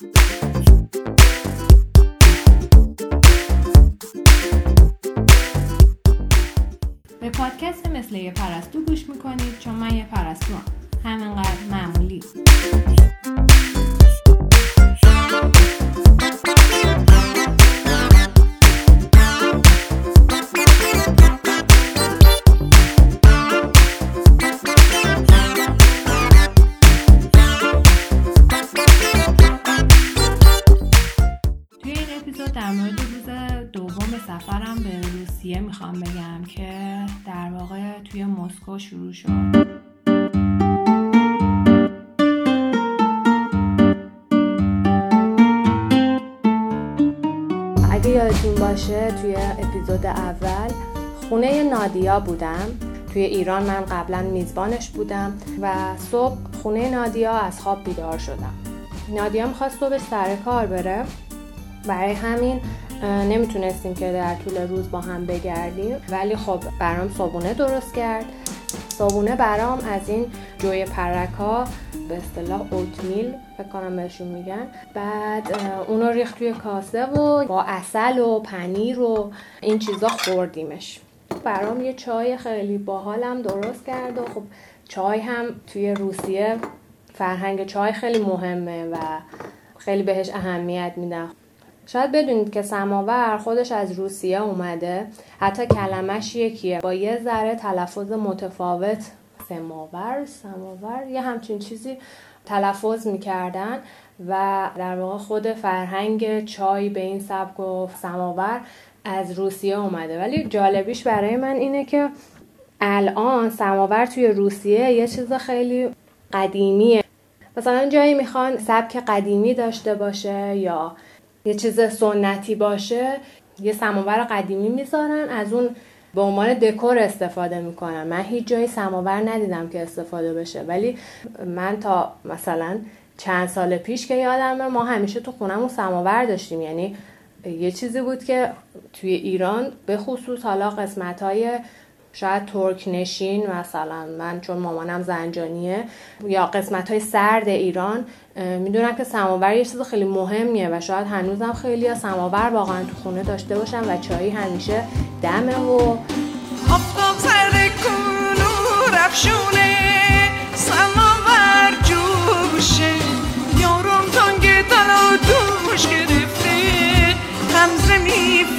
به پادکست مثل یه پرستو گوش می‌کنید چون من یه پرستو هم. همینقدر معمولی یادتون باشه توی اپیزود اول خونه نادیا بودم. توی ایران من قبلا میزبانش بودم و صبح خونه نادیا از خواب بیدار شدم. نادیا می‌خواست صبح سر کار بره. برای همین نمی‌تونستیم که در طول روز با هم بگردیم. ولی خب برام صابونه درست کرد. صابونه برام از این جوی پرکا به اصطلاح اوتمیل فکر کنم بهشون میگن. بعد اونو ریخت توی کاسه و با اصل و پنیر و این چیزا خوردیمش. برام یه چای خیلی باحالم درست کرد و خب چای هم توی روسیه فرهنگ چای خیلی مهمه و خیلی بهش اهمیت میدن. شاید بدونید که سماور خودش از روسیه اومده حتی کلمش یکیه. با یه ذره تلفظ متفاوت. سماور سماور یه همچین چیزی تلفظ می‌کردن و در واقع خود فرهنگ چای به این سبک و سماور از روسیه اومده. ولی جالبیش برای من اینه که الان سماور توی روسیه یه چیز خیلی قدیمیه. مثلا جایی می‌خوان سبک قدیمی داشته باشه یا یه چیز سنتی باشه یه سماور قدیمی می‌ذارن از اون به عنوان دکور استفاده می‌کنن. من هیچ جایی سماور ندیدم که استفاده بشه ولی من تا مثلا چند سال پیش که یادمه ما همیشه تو خونمون سماور داشتیم. یعنی یه چیزی بود که توی ایران به خصوص حالا قسمت های شاید ترک نشین مثلا من چون مامانم زنجانیه یا قسمت های سرد ایران می‌دونم که سماور یه چیز خیلی مهمیه و شاید هنوزم خیلی سماور واقعا تو خونه داشته باشن و چایی همیشه دمه و سماور جوشه. یارم تانگ دل دوش گرفته همزه میفروشه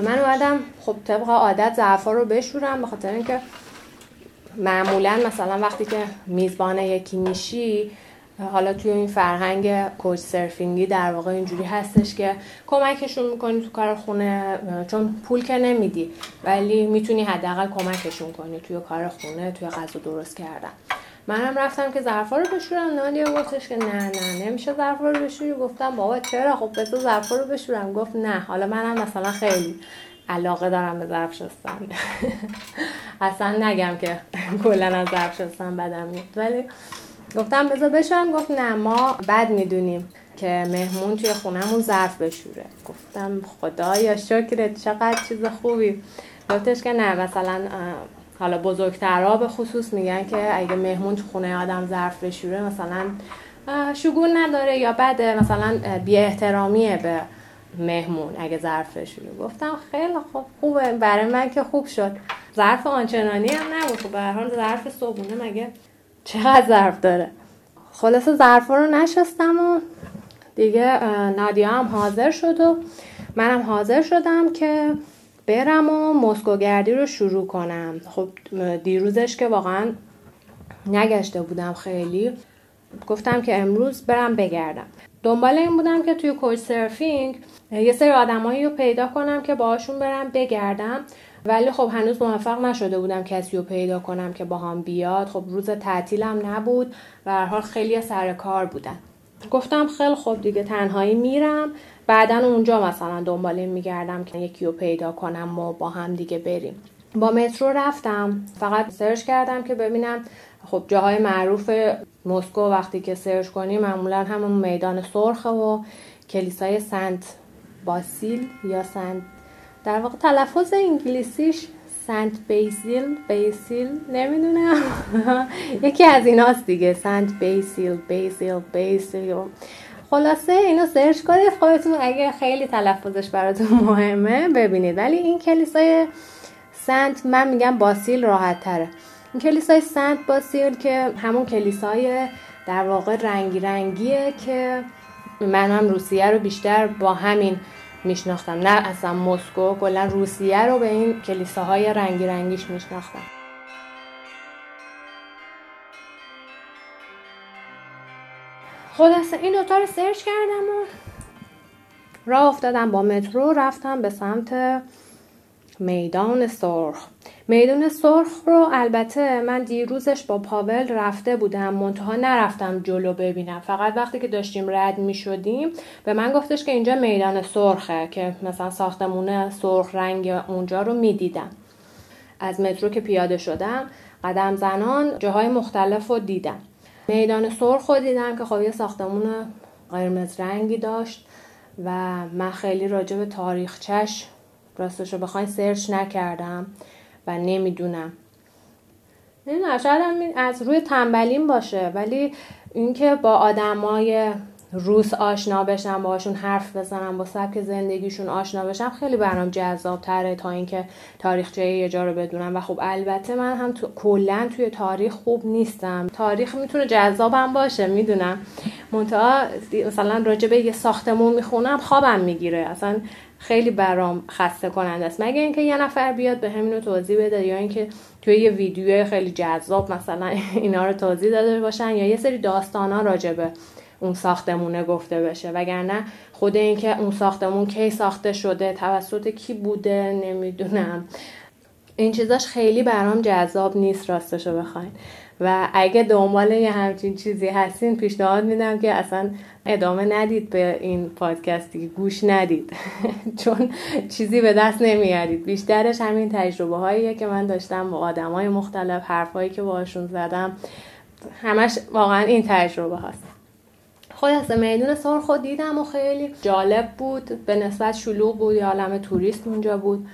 من اومدم. خب طبق عادت ظرفا رو بشورم به خاطر اینکه معمولا مثلا وقتی که میزبان یکی میشی حالا توی این فرهنگ کوچ سرفینگی در واقع اینجوری هستش که کمکشون می‌کنی تو کار خونه چون پول که نمیدی ولی می‌تونی حداقل کمکشون کنی توی کار خونه توی غذا درست کردن. منم رفتم که ظرفا رو بشورم نادیا گفتش که نه نه نمیشه ظرفا رو بشوری. گفتم بابا چرا؟ خب بذار ظرفا رو بشورم. گفت نه. حالا منم مثلا خیلی علاقه دارم به ظرف شستن. اصلا نگم که کلا از ظرف شستن بدم میاد. ولی گفتم بذار بشورم. گفت نه ما بد می‌دونیم که مهمون توی خونهمون ظرف بشوره. گفتم خدایا شکرت. چقدر چیز خوبی. گفتش که نه مثلا حالا بزرگترها به خصوص میگن که اگه مهمون تو خونه آدم ظرف بشوره مثلا شگون نداره یا بده مثلا بی احترامیه به مهمون اگه ظرف بشوره. گفتم خیلی خوب خوبه. برای من که خوب شد. ظرف آنچنانی هم نبود. خب به هر ظرف صبحونه مگه چقدر ظرف داره؟ خلاصه ظرفا رو نشستم و دیگه نادیا هم حاضر شد و منم حاضر شدم که برم و مسکو گردی رو شروع کنم. خب دیروزش که واقعا نگشته بودم خیلی گفتم که امروز برم بگردم. دنبال این بودم که توی کوچ سرفینگ یه سری آدمایی رو پیدا کنم که باهاشون برم بگردم. ولی خب هنوز موفق نشده بودم کسی رو پیدا کنم که با هم بیاد. خب روز تعطیلم نبود. و هر حال خیلی سر کار بودن گفتم خیلی خوب دیگه تنهایی میرم. بعدا اونجا مثلا دنبال این میگردم که یکی رو پیدا کنم و با هم دیگه بریم. با مترو رفتم فقط سرچ کردم که ببینم خب جاهای معروف مسکو وقتی که سرچ کنی معمولا همون میدان سرخه و کلیسای سنت باسیل یا سنت در واقع تلفظ انگلیسیش سنت بیسیل بیسیل نمی‌دونم. یکی از ایناست دیگه سنت بیسیل بیسیل بیسیل. خلاصه اینو سرچ کنید. خودتون اگه خیلی تلفظش براتون مهمه ببینید. ولی این کلیسای سنت من میگم باسیل راحت تره. این کلیسای سنت باسیل که همون کلیسای در واقع رنگی رنگیه که من هم روسیه رو بیشتر با همین میشناختم. نه اصلا مسکو کلا روسیه رو به این کلیساهای رنگی رنگیش میشناختم. خلاصه این دوتا رو سرچ کردم و راه افتادم با مترو رفتم به سمت میدان سرخ. میدان سرخ رو البته من دیروزش با پاول رفته بودم منتها نرفتم جلو ببینم. فقط وقتی که داشتیم رد می شدیم به من گفتش که اینجا میدان سرخه که مثلا ساختمونه سرخ رنگ اونجا رو می دیدم از مترو که پیاده شدم قدم زنان جاهای مختلف رو دیدم. میدان سرخ رو دیدم که خب یه ساختمون قرمز رنگی داشت و من خیلی راجع به تاریخچش راستش رو بخواین سرچ نکردم و نمی‌دونم. نمی‌دونم شاید از روی تنبلیم باشه ولی اینکه با آدمای روس آشنا بشم باشون حرف بزنم با سبک زندگیشون آشنا بشم خیلی برام جذاب تره تا اینکه تاریخچه یه جا رو بدونم. و خب البته من هم تو... کلا توی تاریخ خوب نیستم. تاریخ می‌تونه جذابم باشه می‌دونم. منتها مثلا راجع به یه ساختمون می‌خونم خوابم می‌گیره. اصلا خیلی برام خسته کننده است. مگه اینکه یه نفر بیاد به همینو توضیح بده یا اینکه توی یه ویدیو خیلی جذاب مثلا اینا رو توضیح داده باشن یا یه سری داستان راجبه اون ساختمونه گفته بشه. وگرنه خود اینکه اون ساختمون کی ساخته شده توسط کی بوده نمی‌دونم. این چیزاش خیلی برام جذاب نیست راستشو بخواین. و اگه دنبال یه همچین چیزی هستین پیشنهاد میدم که اصلا ادامه ندید به این پادکستی گوش ندید. چون چیزی به دست نمیارید. بیشترش همین تجربه هاییه که من داشتم با آدم های مختلف حرفهایی که باشون زدم. همش واقعا این تجربه هست خلاصه میدون سرخ دیدم و خیلی جالب بود. به نسبت شلوغ بود یه عالم توریست اونجا بود.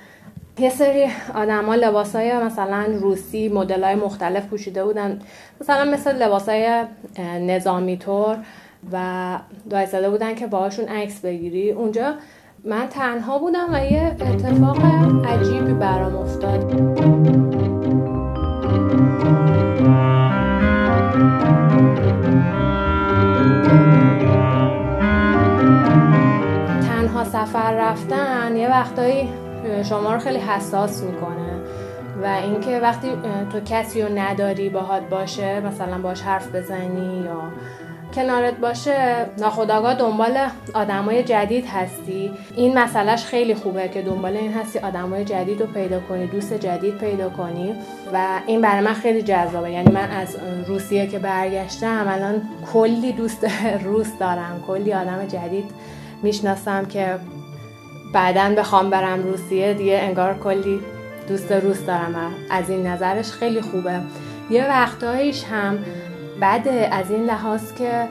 یه سری آدما لباسای مثلا روسی مدل های مختلف پوشیده بودن. مثلا مثل لباسای نظامی طور و وایساده بودن که باهاشون عکس بگیری. اونجا من تنها بودم و یه اتفاق عجیبی برام افتاد. سفر رفتن یه وقتایی شما رو خیلی حساس می‌کنه و اینکه وقتی تو کسی رو نداری باهات باشه مثلا باش حرف بزنی یا کنارت باشه ناخداگاه دنبال آدمای جدید هستی. این مسئلهش خیلی خوبه که دنبال این هستی آدمای جدید رو پیدا کنی دوست جدید پیدا کنی و این برای من خیلی جذابه. یعنی من از روسیه که برگشتم الان کلی دوست روس دارم کلی آدم جدید می‌شناسم که بعدا بخوام برم روسیه دیگه انگار کلی دوست روس دارم از این نظرش خیلی خوبه. یه وقتایش هم بده از این لحاظ که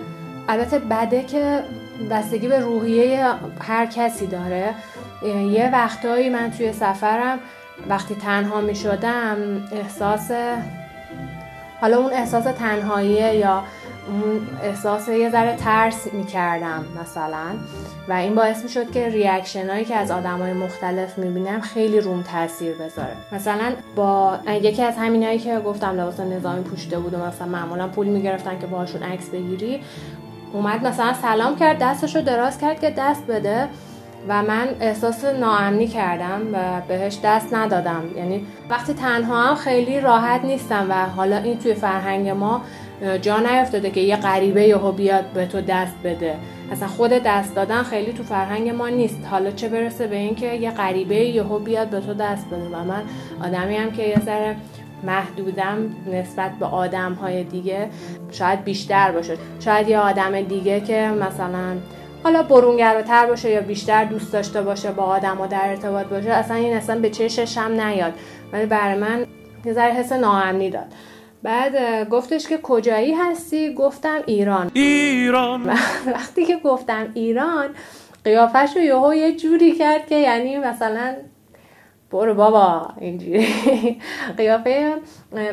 البته بده که بستگی به روحیه هر کسی داره. یه وقتایی من توی سفرم وقتی تنها می شدم احساس حالا اون احساس تنهاییه یا اون احساس یه ذره ترس می‌کردم مثلا. و این باعث می‌شد که ریاکشن هایی که از آدم های مختلف می‌بینم خیلی روم تاثیر بذاره. مثلا با یکی از همینایی که گفتم لباس نظامی پوشیده بود و مثلا معمولا پول می‌گرفتن که باهاشون عکس بگیری اومد مثلا سلام کرد دستش رو دراز کرد که دست بده. و من احساس ناامنی کردم و بهش دست ندادم. یعنی وقتی تنها هم خیلی راحت نیستم و حالا این توی فرهنگ ما جا نیفتاده که یه غریبه یهو بیاد به تو دست بده. اصلا خود دست دادن خیلی تو فرهنگ ما نیست. حالا چه برسه به اینکه یه غریبه یهو بیاد به تو دست بده. و من آدمی هم که یه ذره محدودم نسبت به آدم های دیگه شاید بیشتر باشه. شاید یه آدم دیگه که مثلا حالا برونگراتر باشه یا بیشتر دوست داشته باشه با آدم و در ارتباط باشه اصلا این اصلا به چشش هم نیاد. ولی برای من یه ذره حس ناامنی داد. بعد گفتش که کجایی هستی؟ گفتم ایران. ایران. وقتی که گفتم ایران قیافش رو یهو یه جوری کرد که یعنی مثلا برو بابا اینجوری. قیافه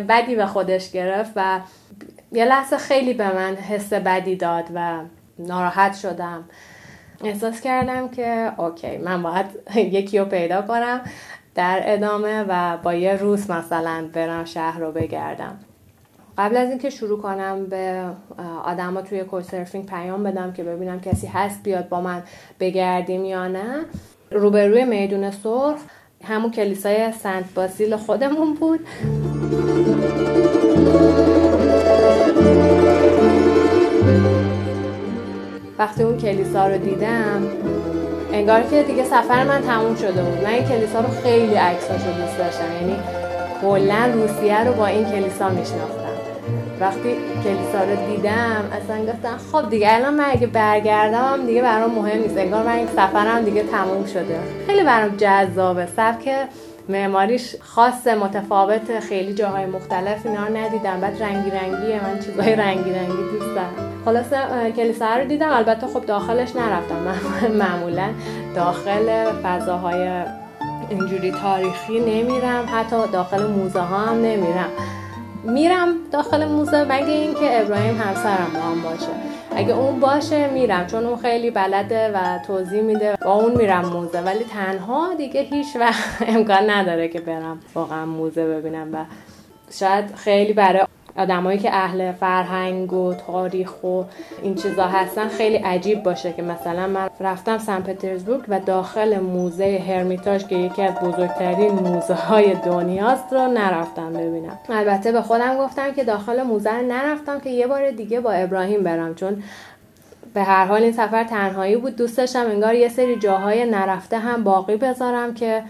بدی به خودش گرفت و یه لحظه خیلی به من حس بدی داد و ناراحت شدم. احساس کردم که اوکی من باید یکی رو پیدا کنم در ادامه و با یه روز مثلا برم شهر رو بگردم. قبل از اینکه شروع کنم به آدما توی کوچ سرفینگ پیام بدم که ببینم کسی هست بیاد با من بگردیم یا نه. روبروی میدون سرخ همون کلیسای سنت باسیل خودمون بود. وقتی اون کلیسا رو دیدم انگار که دیگه سفر من تموم شده بود. من این کلیسا رو خیلی عکساشو دوست داشتم. یعنی کلا روسیه رو با این کلیسا میشناختم. وقتی کلیسا رو دیدم اصلا گفتم خب دیگه الان من اگه برگردم دیگه برام مهم نیست. انگار من این سفرم دیگه تموم شده. خیلی برام جذابه. سبک معماریش خاص متفاوت خیلی جاهای مختلف اینا رو ندیدم. بعد رنگی رنگیه. من چیزای رنگی رنگی دوست دارم. خلاصه کلیسا رو دیدم. البته خب داخلش نرفتم. من معمولا داخل فضاهای اینجوری تاریخی نمیرم. حتی داخل موزه ها هم نمیرم. میرم داخل موزه مگه اینکه ابراهیم همسرم با هم باشه. اگه اون باشه میرم چون اون خیلی بلده و توضیح میده با اون میرم موزه. ولی تنها دیگه هیچ وقت امکان نداره که برم واقعا موزه ببینم و شاید خیلی برای آدمایی که اهل فرهنگ و تاریخ و این چیزا هستن خیلی عجیب باشه که مثلا من رفتم سن پترزبورگ و داخل موزه هرمیتاژ که یکی از بزرگترین موزه های دنیاست رو نرفتم ببینم. البته به خودم گفتم که داخل موزه نرفتم که یه بار دیگه با ابراهیم برم چون به هر حال این سفر تنهایی بود. دوست داشتم انگار یه سری جاهای نرفته هم باقی بذارم که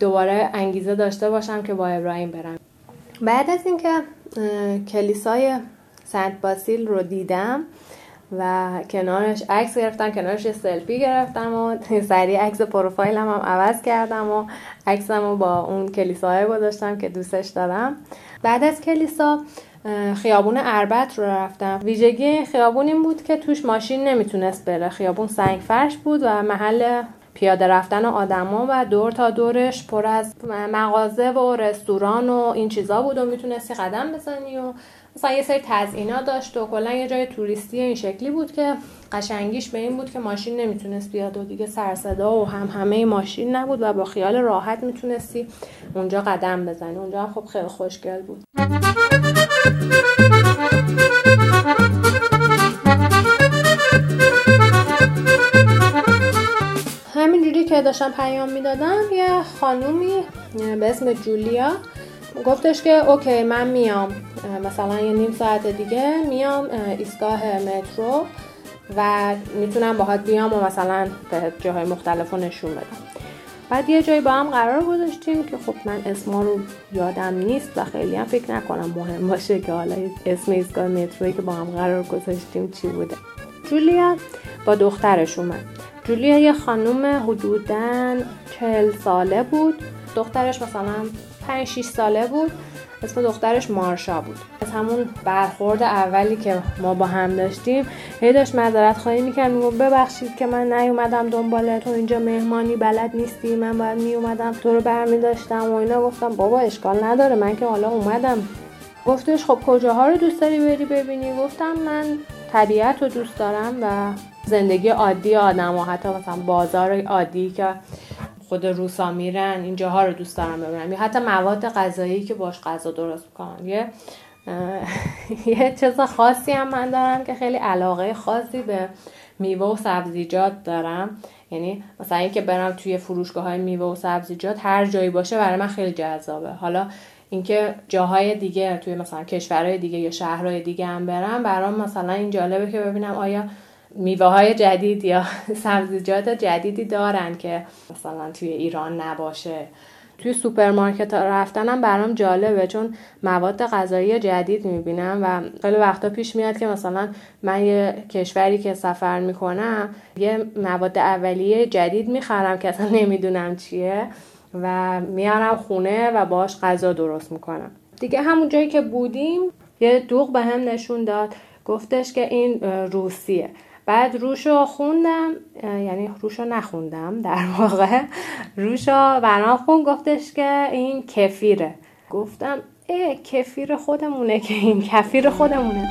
دوباره انگیزه داشته باشم که با ابراهیم برم. بعد از اینکه کلیسای سنت باسیل رو دیدم و کنارش عکس گرفتم کنارش سلفی گرفتم و سریع عکس پروفایلم هم عوض کردم و عکسم رو با اون کلیسای گذاشتم که دوستش دارم. بعد از کلیسا خیابون اربت رو رفتم. ویژگی خیابون این بود که توش ماشین نمی‌تونست بره. خیابون سنگ فرش بود و محل پیاده رفتن آدما و دور تا دورش پر از مغازه و رستوران و این چیزا بود و می‌تونستی قدم بزنی و مثلا یه سری تزئینا داشت و کلا یه جای توریستی این شکلی بود که قشنگیش به این بود که ماشین نمی‌تونست بیاد و دیگه سرصدا و هم همه ماشین نبود و با خیال راحت می‌تونستی اونجا قدم بزنی. اونجا هم خب خیلی خوشگل بود. که داشتم پیام می‌دادم یه خانومی به اسم جولیا گفتش که اوکی من میام. مثلا یه نیم ساعت دیگه میام ایستگاه مترو و می‌تونم باهات بیام و مثلا به جاهای مختلف نشون بدم. بعد یه جایی با هم قرار گذاشتیم که خب من اسما رو یادم نیست و خیلی هم فکر نکنم مهم باشه که حالا اسم ایستگاه متروی که با هم قرار گذاشتیم چی بوده. جولیا با دخترش اومد. جولیا یه خانوم حدودا چهل ساله بود. دخترش مثلا 5 6 ساله بود. اسم دخترش مارشا بود. از همون برخورد اولی که ما با هم داشتیم هی داشت معذرت خواهی می‌کرد می‌گفت ببخشید که من نیومدم دنبال تو اینجا مهمانی بلد نیستی من باید میومدم تو رو برمی داشتم و اینا. گفتم بابا اشکال نداره من که حالا اومدم. گفتش خب کجاها رو دوست داری بری ببینی؟ گفتم من طبیعت رو دوست دارم و زندگی عادی آدم و حتی مثلا بازار عادی که خود روسا میرن اینجاها رو دوست دارم ببینم. یا حتی مواد غذایی که باش غذا درست می‌کنن. یه یه چیز خاصی هم من دارم که خیلی علاقه خاصی به میوه و سبزیجات دارم. یعنی مثلا اینکه برم توی فروشگاه های میوه و سبزیجات هر جایی باشه برای من خیلی جذابه. حالا اینکه جاهای دیگه توی مثلا کشورهای دیگه یا شهرهای دیگه هم برم برام مثلا این جالبه که ببینم آیا میوه های جدید یا سبزیجات جدیدی دارن که مثلا توی ایران نباشه. توی سوپرمارکت رفتنم برام جالبه چون مواد غذایی جدید می‌بینم و خیلی وقتا پیش میاد که مثلا من یه کشوری که سفر می‌کنم یه مواد اولیه جدید می‌خرم که اصلا نمی‌دونم چیه. و میارم خونه و باش غذا درست می‌کنم. دیگه همون جایی که بودیم یه دوغ به هم نشون داد. گفتش که این روسیه. بعد روشو خوندم یعنی روشو نخوندم در واقع. روشو برام خون گفتش که این کفیره. گفتم اه کفیر خودمونه که این کفیر خودمونه.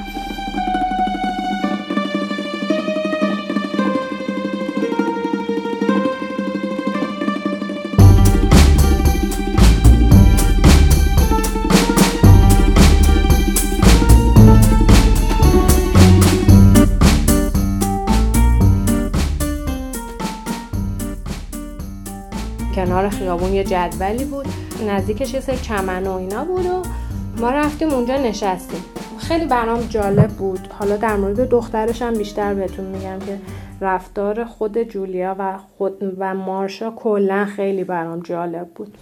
خیابون یه جدولی بود. نزدیکش یه سری چمن و اینا بود و ما رفتیم اونجا نشستیم. خیلی برام جالب بود. حالا در مورد دخترش هم بیشتر بهتون میگم که رفتار خود جولیا و خود و مارشا کلا خیلی برام جالب بود.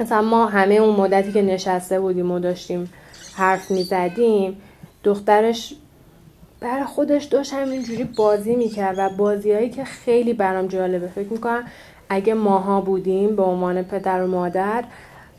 مثلا ما همه اون مدتی که نشسته بودیم و داشتیم حرف می‌زدیم دخترش برای خودش داشت همینجوری بازی می‌کرد و بازیهایی که خیلی برام جالبه. فکر می‌کنم اگه ماها بودیم به عنوان پدر و مادر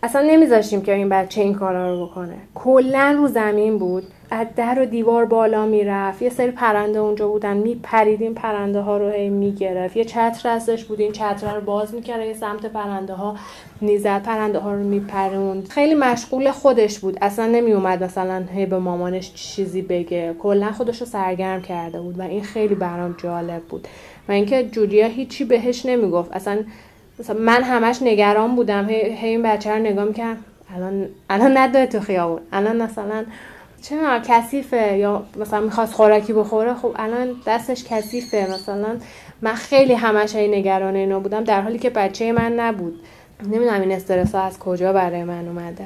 اصلا نمیذاشتیم که این بچه این کارا رو بکنه. کلا رو زمین بود از در و دیوار بالا می‌رفت یه سری پرنده اونجا بودن میپریدیم پرنده ها رو هی می‌گرفت. یه چتر هستش بود این چتر رو باز می‌کرد یه سمت پرنده ها نیزد پرنده ها رو میپروند. خیلی مشغول خودش بود. اصلا نمیومد مثلا هی به مامانش چیزی بگه. کلا خودش رو سرگرم کرده بود و این خیلی برام جالب بود. و اینکه جولیا هیچی بهش نمی‌گفت. اصلا مثلا من همش نگران بودم. هی, هی این بچه رو نگاه می‌کردم الان الان نداره تو خیابون. الان مثلا چه کثیفه؟ یا مثلا می‌خواست خوراکی بخوره؟ خب الان دستش کثیفه. مثلا من خیلی همش هی نگران اینا بودم در حالی که بچه من نبود. نمی‌دونم این استرس از کجا برای من اومده.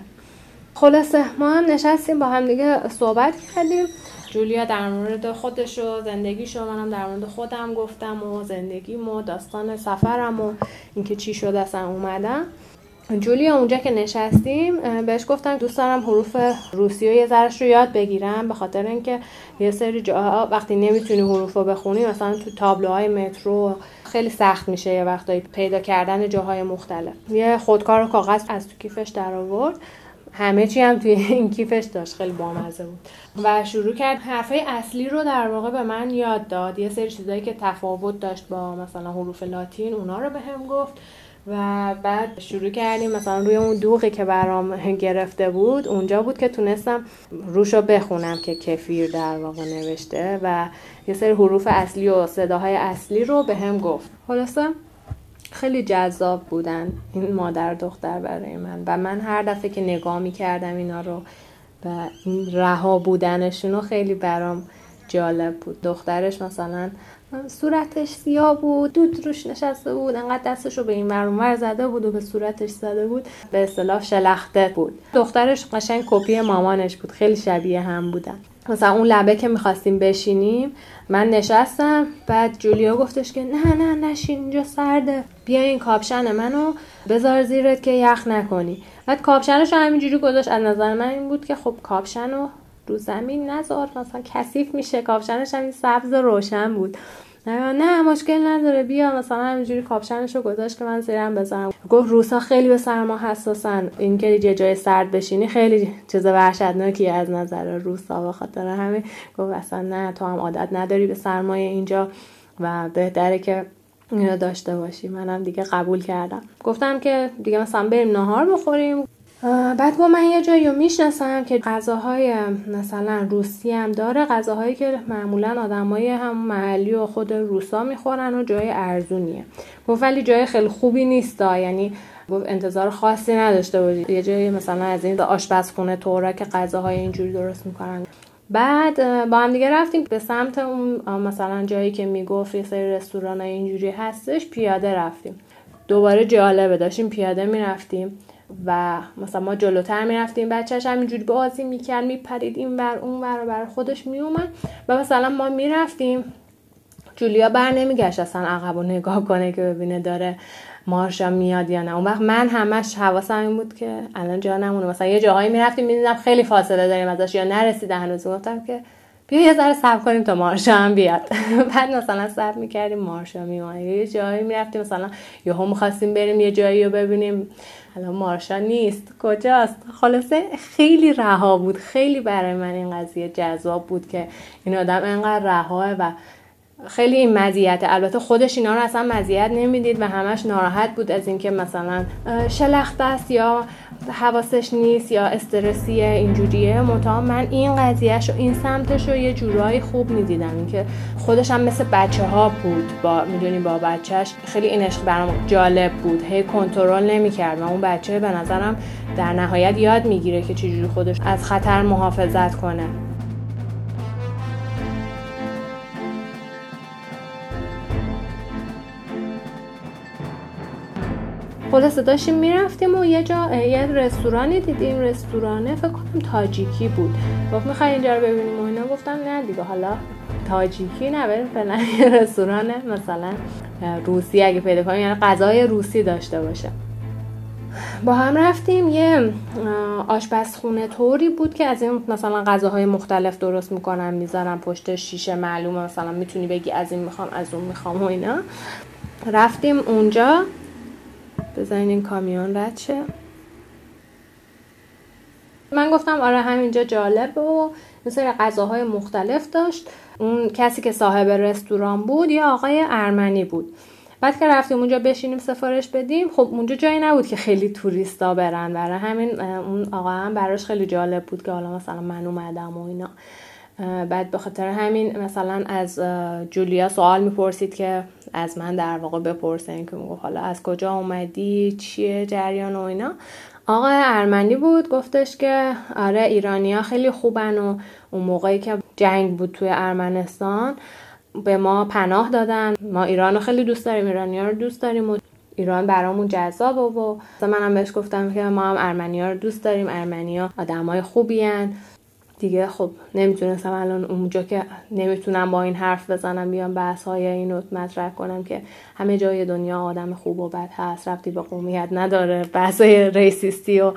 خلاصه ما هم نشستیم با هم دیگه صحبت کردیم. جولیا در مورد خودش و زندگیش و منم در مورد خودم گفتم و زندگیم و داستان سفرم و اینکه چی شده اصلا اومدم جولیا اونجا که نشستیم بهش گفتم دوست دارم حروف روسی و یه ذرش رو یاد بگیرم به خاطر اینکه یه سری جاها وقتی نمی‌تونی حروف رو بخونی مثلا تو تابلوهای مترو خیلی سخت میشه یه وقتایی پیدا کردن جاهای مختلف. یه خودکار و کاغذ از تو کیفش در آورد. همه چی هم توی این کیفش داشت خیلی بامزه بود. و شروع کرد حرفای اصلی رو در واقع به من یاد داد. یه سری چیزایی که تفاوت داشت با مثلا حروف لاتین اونا رو به هم گفت. و بعد شروع کردیم مثلا روی اون دوغی که برام گرفته بود اونجا بود که تونستم روشو بخونم که کفیر در واقع نوشته. و یه سری حروف اصلی و صداهای اصلی رو به هم گفت. خلاصه خیلی جذاب بودن این مادر دختر برای من. و من هر دفعه که نگاه می کردم اینا رو و این رها بودنشون خیلی برام جالب بود. دخترش مثلا صورتش سیاه بود دود روش نشسته بود انقدر دستش رو به این ور زده بود و به صورتش زده بود. به اصطلاح شلخته بود. دخترش قشنگ کپی مامانش بود خیلی شبیه هم بودن. مثلا اون لبه که می‌خواستیم بشینیم من نشستم بعد جولیا گفتش که نه نه نشین اینجا سرده. بیا این کاپشن منو بذار زیرت که یخ نکنی. بعد کاپشنش همینجوری گذاشت. از نظر من این بود که خب کاپشن رو رو زمین نذار مثلا کثیف میشه کاپشنش هم سبز روشن بود. نه مشکل نداره بیا مثلا همینجوری کاپشنش رو گذاشت که من زیرم بذارم. گفت روسا خیلی به سرما حساسن. اینکه یه جای سرد بشینی خیلی چیز وحشتناکی از نظر روسا به خاطر همین. گفت اصلا نه تو هم عادت نداری به سرمای اینجا و بهتره که اینو داشته باشی. منم دیگه قبول کردم. گفتم که دیگه مثلا بریم نهار بخوریم. بعد با من یه جایی رو می‌شناسم که غذاهای مثلا روسی هم داره غذاهایی که معمولا آدمای هم محلی و خود روسا می‌خورن و جای ارزونیه. گفت ولی جای خیلی خوبی نیست یعنی انتظار خاصی نداشته باشید یه جایی مثلا از این آشپزخونه تورا که غذاهای اینجوری درست می‌کنن. بعد با هم دیگه رفتیم به سمت اون مثلا جایی که می‌گفت یه سری رستوران اینجوری هستش پیاده رفتیم. دوباره جالبه داشتیم پیاده می‌رفتیم. و مثلا ما جلوتر می‌رفتیم بچهش همینجوری بازی می‌کرد میپرید این ور اون ور بر خودش میومد و مثلا ما می‌رفتیم. جولیا بر نمیگشت اصلا عقب و نگاه کنه که ببینه داره مارشا میاد یا نه. اون وقت من همش حواسم این بود که الان جا نمونه. مثلا یه جاهایی می‌رفتیم می‌دیدم خیلی فاصله داریم ازش یا نرسیده هنوز. گفتم که بیا یه ذره صبر کنیم تا مارشا هم بیاد. بعد مثلا صبر می‌کردیم مارشا میومد یه جایی می‌رفتیم مثلا یهو می‌خواستیم بریم یه جایی رو ببینیم. الان مارشا نیست. کجاست؟ خلاصه خیلی رها بود. خیلی برای من این قضیه جذاب بود که این آدم انقدر رهاه و خیلی این مزیت البته خودش اینا رو اصلا مزیت نمی‌دید و همش ناراحت بود از اینکه مثلا شلخته است یا حواسش نیست یا استرسیه اینجوریه. متا من این قضیهش و این سمتش رو یه جورایی خوب می‌دیدم. اینکه خودش هم مثل بچه ها بود با می‌دونی با بچهش خیلی این عشق برام جالب بود. هی کنترل نمی‌کرد و اون بچه به نظرم در نهایت یاد می‌گیره که چجوری خودش از خطر محافظت کنه. خلاصه داشتیم می‌رفتیم و یه جا یه رستورانی دیدیم. رستورانه فکر کنم تاجیکی بود. گفت می‌خوای اینجا رو ببینیم و اینا؟ گفتم نه دیگه حالا تاجیکی نه بریم فعلا یه رستوران مثلا روسی اگه پیدا کنیم یعنی غذای روسی داشته باشه. با هم رفتیم یه آشپزخونه طوری بود که از این مثلا غذاهای مختلف درست می‌کنن می‌ذارن پشت شیشه معلومه مثلا می‌تونی بگی از این می‌خوام از اون می‌خوام و اینا. رفتیم اونجا. بزنین این کامیون رد شه. من گفتم آره همینجا جالب و مثل غذاهای مختلف داشت. اون کسی که صاحب رستوران بود یا آقای ارمنی بود. بعد که رفتیم اونجا بشینیم سفارش بدیم خب اونجا جایی نبود که خیلی توریستا برن. برای همین اون آقا هم براش خیلی جالب بود که حالا مثلا من اومدم و اینا. بعد به خاطر همین مثلا از جولیا سوال می‌پرسید که از من در واقع بپرسین که میگو حالا از کجا اومدی؟ چیه جریان و اینا. آقای ارمنی بود گفتش که آره ایرانیا خیلی خوبن و اون موقعی که جنگ بود توی ارمنستان به ما پناه دادن. ما ایران خیلی دوست داریم ایرانیا رو دوست داریم و ایران برامون جذاب و, منم بهش گفتم که ما هم ارمنیا رو دوست داریم ارمنیا آدمای خوبی دیگه خب نمی‌تونستم الان اونجا که نمی‌تونم با این حرف بزنم بیام بحث های اینو مطرح کنم که همه جای دنیا آدم خوب و بد هست رفتی به قومیت نداره بحث های ریسیستی و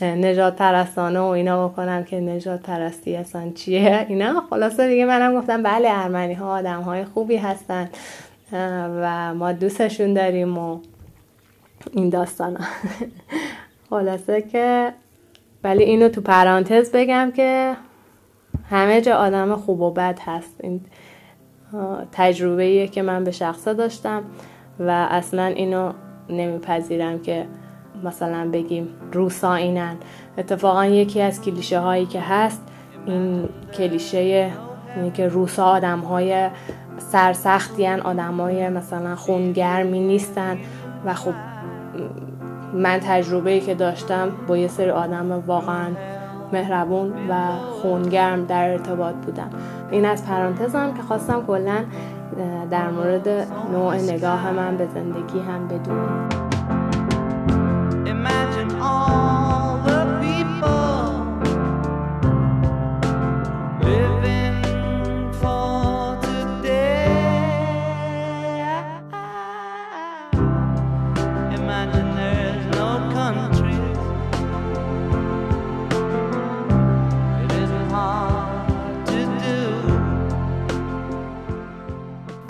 نجات پرستانه و اینا بکنم که نجات پرستی اصلا چیه؟ اینا خلاصه دیگه منم گفتم بله ارمنی ها آدم های خوبی هستن و ما دوستشون داریم و این داستان خلاصه که ولی اینو تو پرانتز بگم که همه جا آدم خوب و بد هست. این تجربه که من به شخصه داشتم و اصلا اینو نمیپذیرم که مثلا بگیم روسا اینن. اتفاقا یکی از کلیشه هایی که هست این کلیشه اینه که روسا آدم های سرسختی آدم های مثلا خونگرمی نیستن و خب من تجربه که داشتم با یه سری آدم واقعا مهربون و خونگرم در ارتباط بودم. این از پرانتزم که خواستم کلا در مورد نوع نگاه من به زندگی هم بدونم.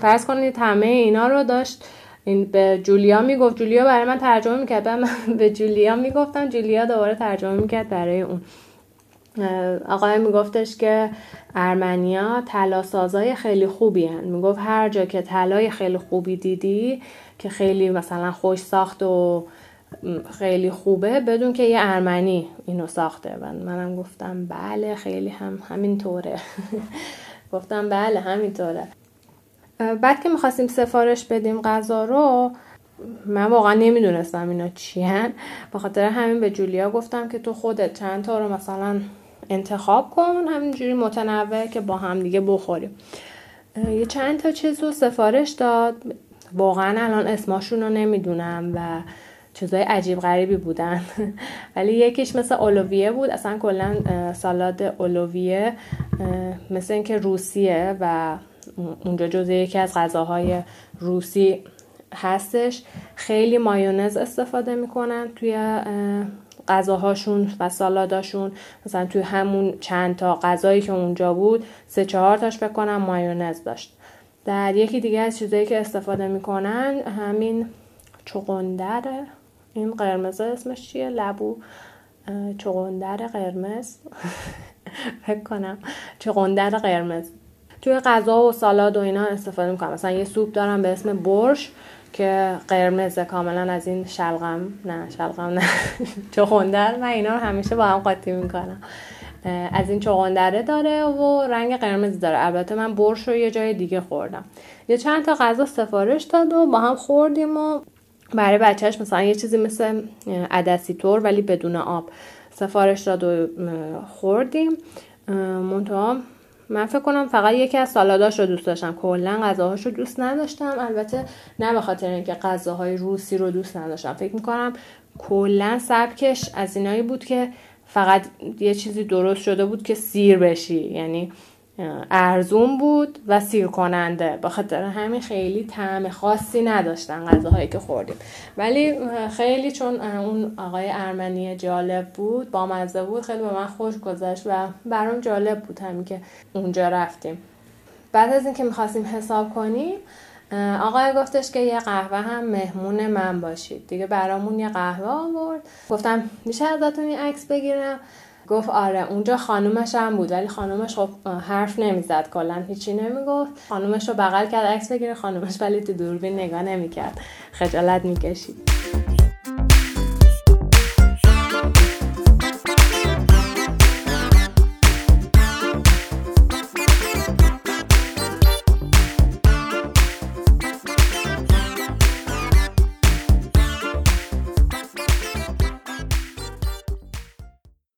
فرض کنید همه اینا رو داشت. این به جولیا می‌گفت. جولیا برای من ترجمه می‌کرد. من به جولیا می‌گفتم. جولیا دوباره ترجمه می‌کرد برای اون. آقای میگفتش که ارمنیا طلا سازای خیلی خوبی هن. می‌گفت هر جا که طلای خیلی خوبی دیدی که خیلی مثلا خوش ساخت و خیلی خوبه بدون که یه ارمنی اینو ساخته. و منم گفتم بله خیلی هم همینطوره. گفتم بله همینطوره. بعد که می‌خواستیم سفارش بدیم غذا رو من واقعا نمی‌دونستم اینا چی هن. به خاطر همین به جولیا گفتم که تو خودت چند تا رو مثلا انتخاب کن همینجوری متنوع که با هم دیگه بخوریم. یه چند تا چیز رو سفارش داد. واقعا الان اسماشون رو نمی‌دونم و چیزای عجیب غریبی بودن. ولی یکیش مثل اولویه بود. اصلا کلا سالاد اولویه مثل اینکه روسیه و اونجا جزء یکی از غذاهای روسی هستش. خیلی مایونز استفاده می‌کنن توی غذاهاشون و سالاداشون. مثلا توی همون چند تا غذایی که اونجا بود سه چهار تاش بکنم مایونز داشت. در یکی دیگه از چیزایی که استفاده می‌کنن همین چقندره این قرمز اسمش چیه؟ لبو. چقندر قرمز. فکر کنم چقندر قرمز. توی غذا و سالاد و اینا استفاده می‌کنم. مثلا یه سوپ دارم به اسم برش که قرمز کاملا از این شلغم نه شلغم نه چخندر من اینا رو همیشه با هم قاطی می‌کنم. از این چغندره داره و رنگ قرمز داره. البته من برش رو یه جای دیگه خوردم. یه چند تا غذا سفارش داد و با هم خوردیم و برای بچهش مثلا یه چیزی مثل عدسی تور ولی بدون آب سفارش داد و خوردیم. منتها من فکر کنم فقط یکی از سالاداش رو دوست داشتم. کلا غذاهاش رو دوست نداشتم. البته نه به خاطر اینکه غذاهای روسی رو دوست نداشتم. فکر می‌کنم کلا سبکش از اینایی بود که فقط یه چیزی درست شده بود که سیر بشی. یعنی ارزون بود و سیر کننده به خاطر همین خیلی طعم خاصی نداشتن غذاهایی که خوردیم. ولی خیلی چون اون آقای ارمنی جالب بود با مزه بود خیلی به من خوش گذشت و برام جالب بود همین که اونجا رفتیم. بعد از اینکه می‌خواستیم حساب کنیم آقای گفتش که یه قهوه هم مهمون من باشید. دیگه برامون یه قهوه آورد. گفتم میشه ازتون این عکس بگیرم؟ گفت آره اونجا خانومش هم بود ولی خانومش خب حرف نمی‌زد کلا هیچی نمی‌گفت. خانومش رو بغل کرد عکس بگیره خانومش ولی تو دوربین نگاه نمی‌کرد. خجالت می‌کشید.